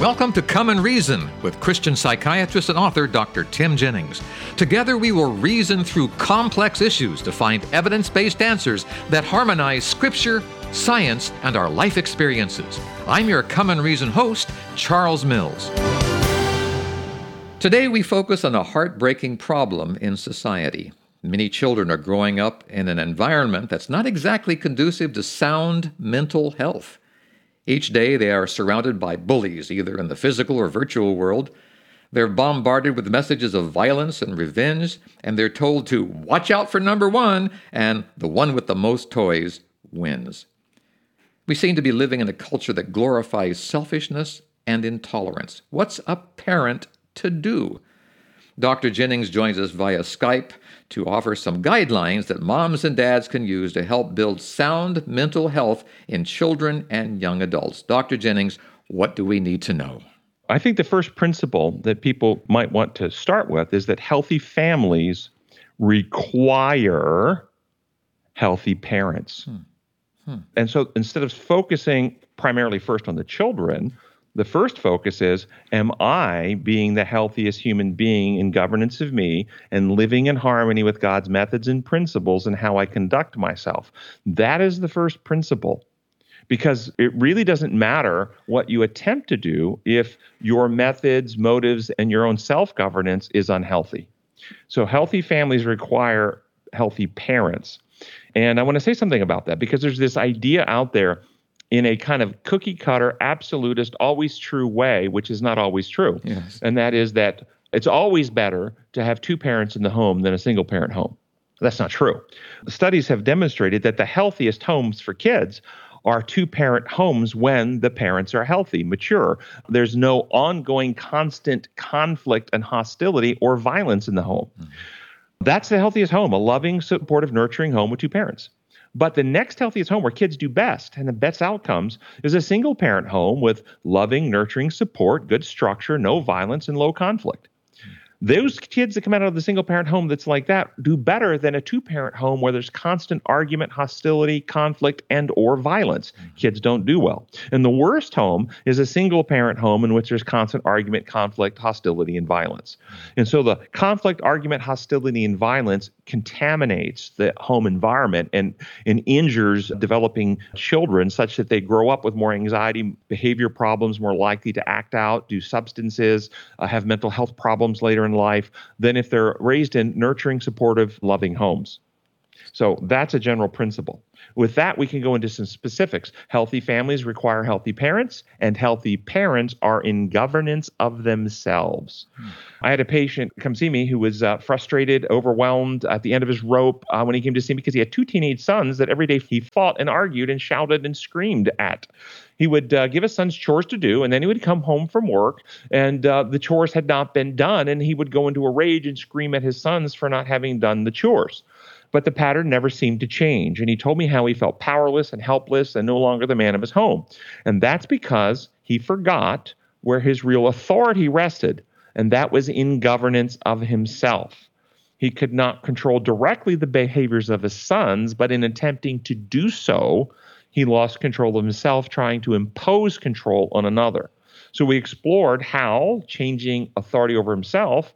Welcome to Come and Reason with Christian psychiatrist and author Dr. Tim Jennings. Together, we will reason through complex issues to find evidence based answers that harmonize Scripture, science, and our life experiences. I'm your Come and Reason host, Charles Mills. Today, we focus on a heartbreaking problem in society. Many children are growing up in an environment that's not exactly conducive to sound mental health. Each day they are surrounded by bullies, either in the physical or virtual world. They're bombarded with messages of violence and revenge, and they're told to watch out for number one, and the one with the most toys wins. We seem to be living in a culture that glorifies selfishness and intolerance. What's a parent to do? Dr. Jennings joins us via Skype to offer some guidelines that moms and dads can use to help build sound mental health in children and young adults. Dr. Jennings, what do we need to know? I think the first principle that people might want to start with is that healthy families require healthy parents. Hmm. Hmm. And so instead of focusing primarily first on the children, the first focus is Am I being the healthiest human being in governance of me and living in harmony with God's methods and principles and how I conduct myself? That is the first principle. Because it really doesn't matter what you attempt to do if your methods, motives, and your own self governance is unhealthy. So, healthy families require healthy parents. And I want to say something about that because there's this idea out there in a kind of cookie cutter, absolutist, always true way, which is not always true. Yes. And that is that it's always better to have two parents in the home than a single parent home. That's not true. Studies have demonstrated that the healthiest homes for kids are two parent homes when the parents are healthy, mature. There's no ongoing constant conflict and hostility or violence in the home. Mm-hmm. That's the healthiest home, a loving, supportive, nurturing home with two parents. But the next healthiest home where kids do best and the best outcomes is a single parent home with loving, nurturing support, good structure, no violence, and low conflict. Those kids that come out of the single parent home that's like that do better than a two parent home where there's constant argument hostility conflict and or violence. Kids don't do well. And the worst home is a single parent home in which there's constant argument conflict hostility and violence. And so the conflict argument hostility and violence contaminates the home environment and and injures developing children such that they grow up with more anxiety behavior problems more likely to act out do substances uh, have mental health problems later in in life than if they're raised in nurturing, supportive, loving homes. So that's a general principle. With that, we can go into some specifics. Healthy families require healthy parents, and healthy parents are in governance of themselves. Hmm. I had a patient come see me who was uh, frustrated, overwhelmed at the end of his rope uh, when he came to see me because he had two teenage sons that every day he fought and argued and shouted and screamed at he would uh, give his sons chores to do, and then he would come home from work, and uh, the chores had not been done, and he would go into a rage and scream at his sons for not having done the chores. But the pattern never seemed to change, and he told me how he felt powerless and helpless and no longer the man of his home. And that's because he forgot where his real authority rested, and that was in governance of himself. He could not control directly the behaviors of his sons, but in attempting to do so, he lost control of himself, trying to impose control on another. So we explored how changing authority over himself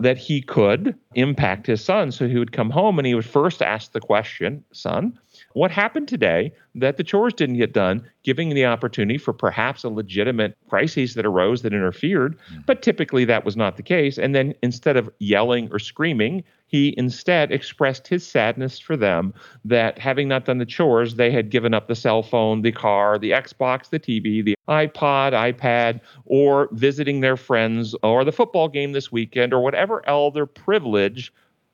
that he could impact his son. So he would come home and he would first ask the question, son, what happened today that the chores didn't get done, giving the opportunity for perhaps a legitimate crisis that arose that interfered. Mm-hmm. But typically that was not the case. And then instead of yelling or screaming, he instead expressed his sadness for them that having not done the chores, they had given up the cell phone, the car, the Xbox, the TV, the iPod, iPad, or visiting their friends, or the football game this weekend, or whatever other privilege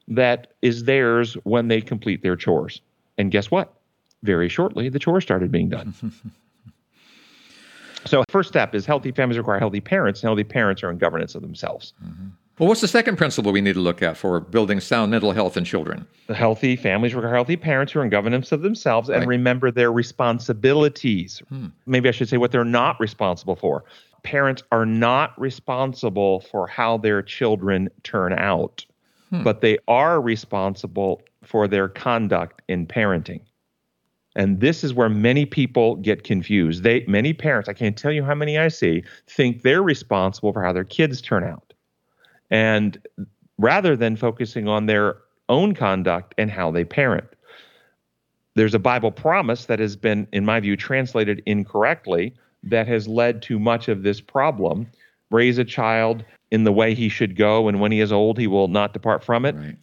that is theirs when they complete their chores. And guess what? Very shortly, the chores started being done. so, first step is healthy families require healthy parents, and healthy parents are in governance of themselves. Mm-hmm. Well, what's the second principle we need to look at for building sound mental health in children? The healthy families require healthy parents who are in governance of themselves and right. remember their responsibilities. Hmm. Maybe I should say what they're not responsible for. Parents are not responsible for how their children turn out, hmm. but they are responsible for their conduct in parenting. And this is where many people get confused. They many parents, I can't tell you how many I see, think they're responsible for how their kids turn out. And rather than focusing on their own conduct and how they parent. There's a Bible promise that has been, in my view, translated incorrectly that has led to much of this problem. Raise a child in the way he should go, and when he is old, he will not depart from it. Right.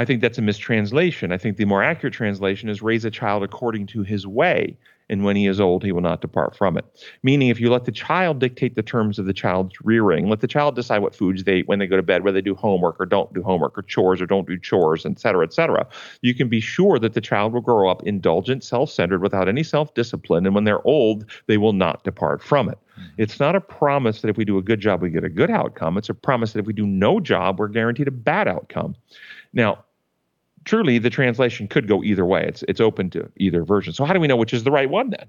I think that's a mistranslation. I think the more accurate translation is raise a child according to his way and when he is old, he will not depart from it. Meaning, if you let the child dictate the terms of the child's rearing, let the child decide what foods they eat when they go to bed, whether they do homework or don't do homework, or chores or don't do chores, et cetera, et cetera, you can be sure that the child will grow up indulgent, self centered, without any self discipline. And when they're old, they will not depart from it. Mm-hmm. It's not a promise that if we do a good job, we get a good outcome. It's a promise that if we do no job, we're guaranteed a bad outcome. Now, truly the translation could go either way. It's it's open to either version. So how do we know which is the right one then?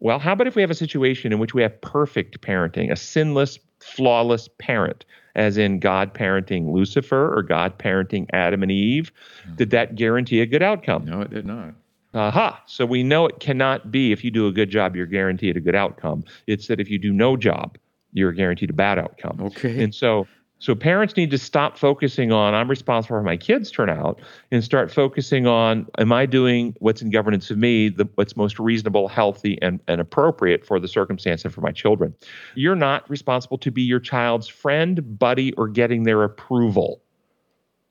Well, how about if we have a situation in which we have perfect parenting, a sinless, flawless parent, as in God parenting Lucifer or God parenting Adam and Eve? Hmm. Did that guarantee a good outcome? No, it did not. Aha. So we know it cannot be if you do a good job, you're guaranteed a good outcome. It's that if you do no job, you're guaranteed a bad outcome. Okay. And so so parents need to stop focusing on I'm responsible for my kids turn out and start focusing on am I doing what's in governance of me, the, what's most reasonable, healthy, and, and appropriate for the circumstance and for my children. You're not responsible to be your child's friend, buddy, or getting their approval,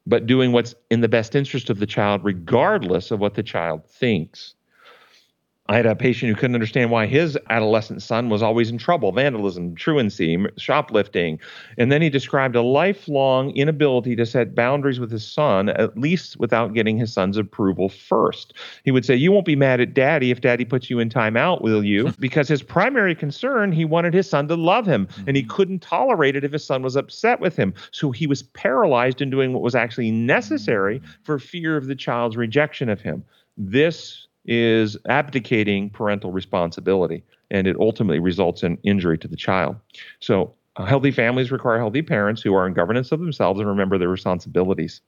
but doing what's in the best interest of the child, regardless of what the child thinks. I had a patient who couldn't understand why his adolescent son was always in trouble vandalism, truancy, shoplifting. And then he described a lifelong inability to set boundaries with his son, at least without getting his son's approval first. He would say, You won't be mad at daddy if daddy puts you in timeout, will you? Because his primary concern, he wanted his son to love him, mm-hmm. and he couldn't tolerate it if his son was upset with him. So he was paralyzed in doing what was actually necessary mm. for fear of the child's rejection of him. This is abdicating parental responsibility, and it ultimately results in injury to the child. So, uh, healthy families require healthy parents who are in governance of themselves and remember their responsibilities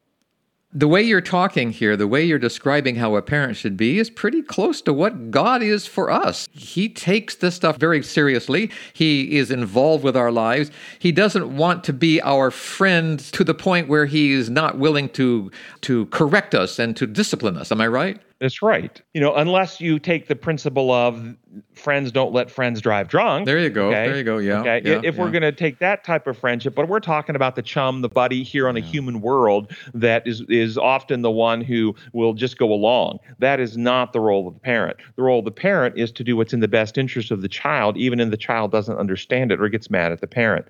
the way you're talking here, the way you're describing how a parent should be, is pretty close to what God is for us. He takes this stuff very seriously. He is involved with our lives. He doesn't want to be our friend to the point where he is not willing to to correct us and to discipline us. Am I right? That's right. You know, unless you take the principle of friends don't let friends drive drunk. There you go. Okay? There you go. Yeah. Okay. Yeah, if yeah. we're going to take that type of friendship, but we're talking about the chum, the buddy here on yeah. a human world that is is often the one who will just go along. That is not the role of the parent. The role of the parent is to do what's in the best interest of the child, even if the child doesn't understand it or gets mad at the parent.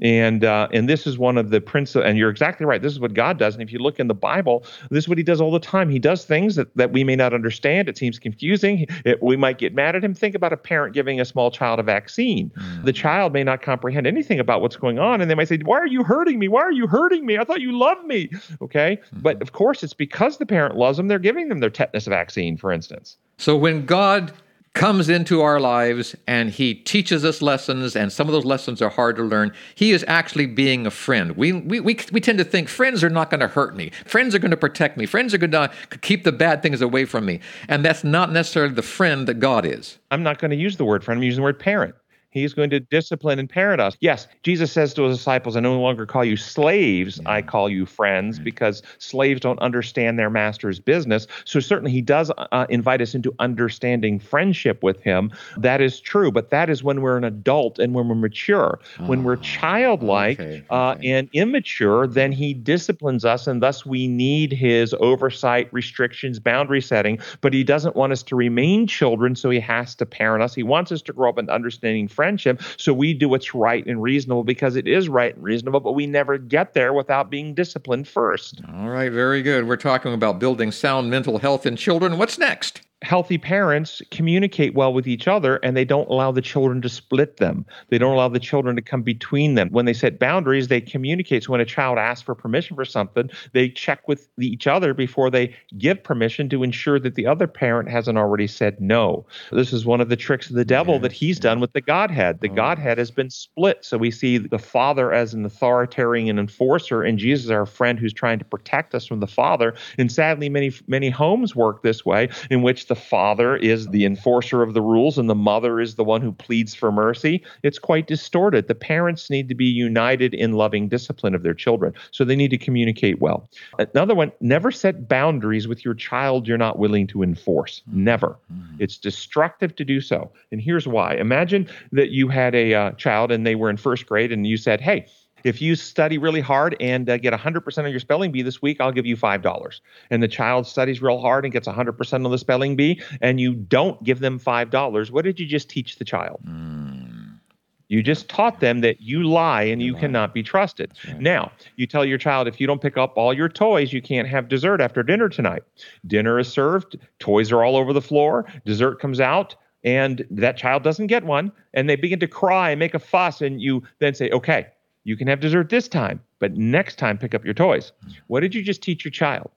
And uh, and this is one of the principles. And you're exactly right. This is what God does. And if you look in the Bible, this is what He does all the time. He does things that, that we may not understand. It seems confusing. It, we might get mad at Him. Think about a parent giving a small child a vaccine. Mm. The child may not comprehend anything about what's going on, and they might say, "Why are you hurting me? Why are you hurting me? I thought you loved me." Okay, mm-hmm. but of course, it's because the parent loves them. They're giving them their tetanus vaccine, for instance. So when God comes into our lives and he teaches us lessons, and some of those lessons are hard to learn. He is actually being a friend. We, we, we, we tend to think friends are not going to hurt me, friends are going to protect me, friends are going to keep the bad things away from me. And that's not necessarily the friend that God is. I'm not going to use the word friend, I'm using the word parent. He's going to discipline and parent us. Yes, Jesus says to his disciples, I no longer call you slaves, yeah. I call you friends, because slaves don't understand their master's business. So certainly he does uh, invite us into understanding friendship with him. That is true, but that is when we're an adult and when we're mature. Oh, when we're ah, childlike okay, uh, okay. Uh, and immature, then he disciplines us, and thus we need his oversight, restrictions, boundary setting. But he doesn't want us to remain children, so he has to parent us. He wants us to grow up in understanding friendship. So we do what's right and reasonable because it is right and reasonable, but we never get there without being disciplined first. All right, very good. We're talking about building sound mental health in children. What's next? Healthy parents communicate well with each other and they don't allow the children to split them. They don't allow the children to come between them. When they set boundaries, they communicate. So when a child asks for permission for something, they check with each other before they give permission to ensure that the other parent hasn't already said no. This is one of the tricks of the devil that he's done with the Godhead. The oh. Godhead has been split. So we see the Father as an authoritarian and enforcer and Jesus our friend who's trying to protect us from the Father. And sadly many many homes work this way in which the father is the enforcer of the rules and the mother is the one who pleads for mercy, it's quite distorted. The parents need to be united in loving discipline of their children. So they need to communicate well. Another one, never set boundaries with your child you're not willing to enforce. Never. Mm-hmm. It's destructive to do so. And here's why. Imagine that you had a uh, child and they were in first grade and you said, hey, if you study really hard and uh, get 100% of your spelling bee this week, I'll give you $5. And the child studies real hard and gets 100% of the spelling bee, and you don't give them $5, what did you just teach the child? Mm. You just taught them that you lie and you, cannot be trusted. Right. Now, you tell your child if you don't pick up all your toys, you can't have dessert after dinner tonight. Dinner is served, toys are all over the floor, dessert comes out, and that child doesn't get one, and they begin to cry and make a fuss, and you then say, okay, you can have dessert this time, but next time pick up your toys. What did you just teach your child?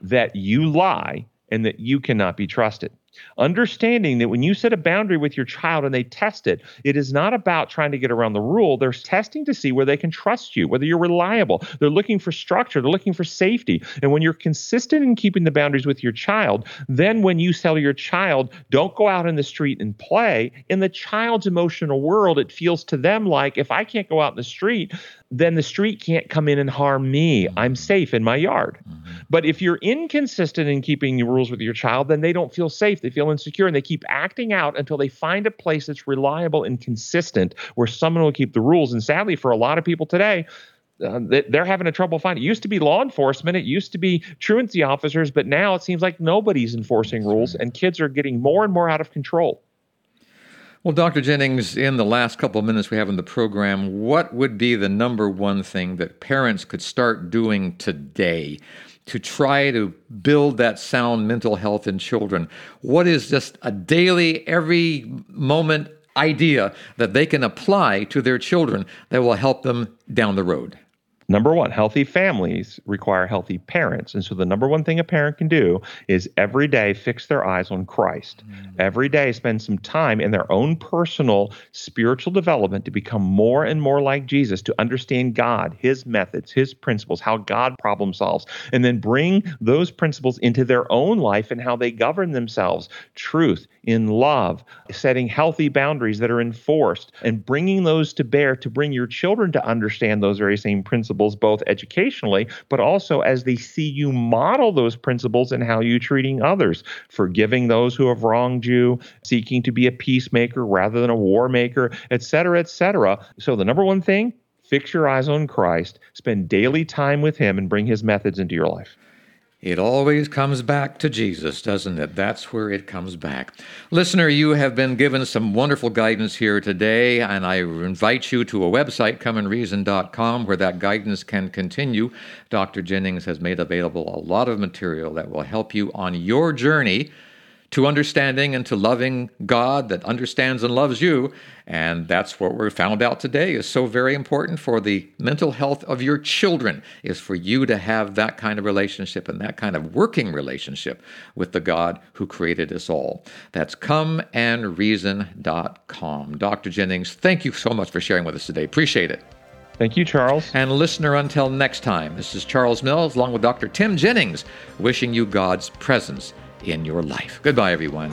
That you lie and that you cannot be trusted. Understanding that when you set a boundary with your child and they test it, it is not about trying to get around the rule. They're testing to see where they can trust you, whether you're reliable. They're looking for structure, they're looking for safety. And when you're consistent in keeping the boundaries with your child, then when you tell your child, don't go out in the street and play, in the child's emotional world, it feels to them like if I can't go out in the street, then the street can't come in and harm me. I'm safe in my yard. But if you're inconsistent in keeping the rules with your child, then they don't feel safe. They feel insecure and they keep acting out until they find a place that's reliable and consistent where someone will keep the rules. And sadly, for a lot of people today, uh, they're having a trouble finding. It used to be law enforcement, it used to be truancy officers, but now it seems like nobody's enforcing rules, and kids are getting more and more out of control. Well, Dr. Jennings, in the last couple of minutes we have in the program, what would be the number one thing that parents could start doing today to try to build that sound mental health in children? What is just a daily, every moment idea that they can apply to their children that will help them down the road? Number one, healthy families require healthy parents. And so the number one thing a parent can do is every day fix their eyes on Christ. Mm-hmm. Every day spend some time in their own personal spiritual development to become more and more like Jesus, to understand God, his methods, his principles, how God problem solves, and then bring those principles into their own life and how they govern themselves. Truth in love, setting healthy boundaries that are enforced, and bringing those to bear to bring your children to understand those very same principles principles both educationally, but also as they see you model those principles in how you're treating others, forgiving those who have wronged you, seeking to be a peacemaker rather than a war maker, et cetera, et cetera. So the number one thing, fix your eyes on Christ, spend daily time with him, and bring his methods into your life. It always comes back to Jesus, doesn't it? That's where it comes back. Listener, you have been given some wonderful guidance here today, and I invite you to a website, comeandreason.com, where that guidance can continue. Dr. Jennings has made available a lot of material that will help you on your journey to understanding and to loving God that understands and loves you. And that's what we found out today is so very important for the mental health of your children is for you to have that kind of relationship and that kind of working relationship with the God who created us all. That's comeandreason.com. Dr. Jennings, thank you so much for sharing with us today. Appreciate it. Thank you, Charles. And listener, until next time, this is Charles Mills along with Dr. Tim Jennings, wishing you God's presence in your life. Goodbye, everyone.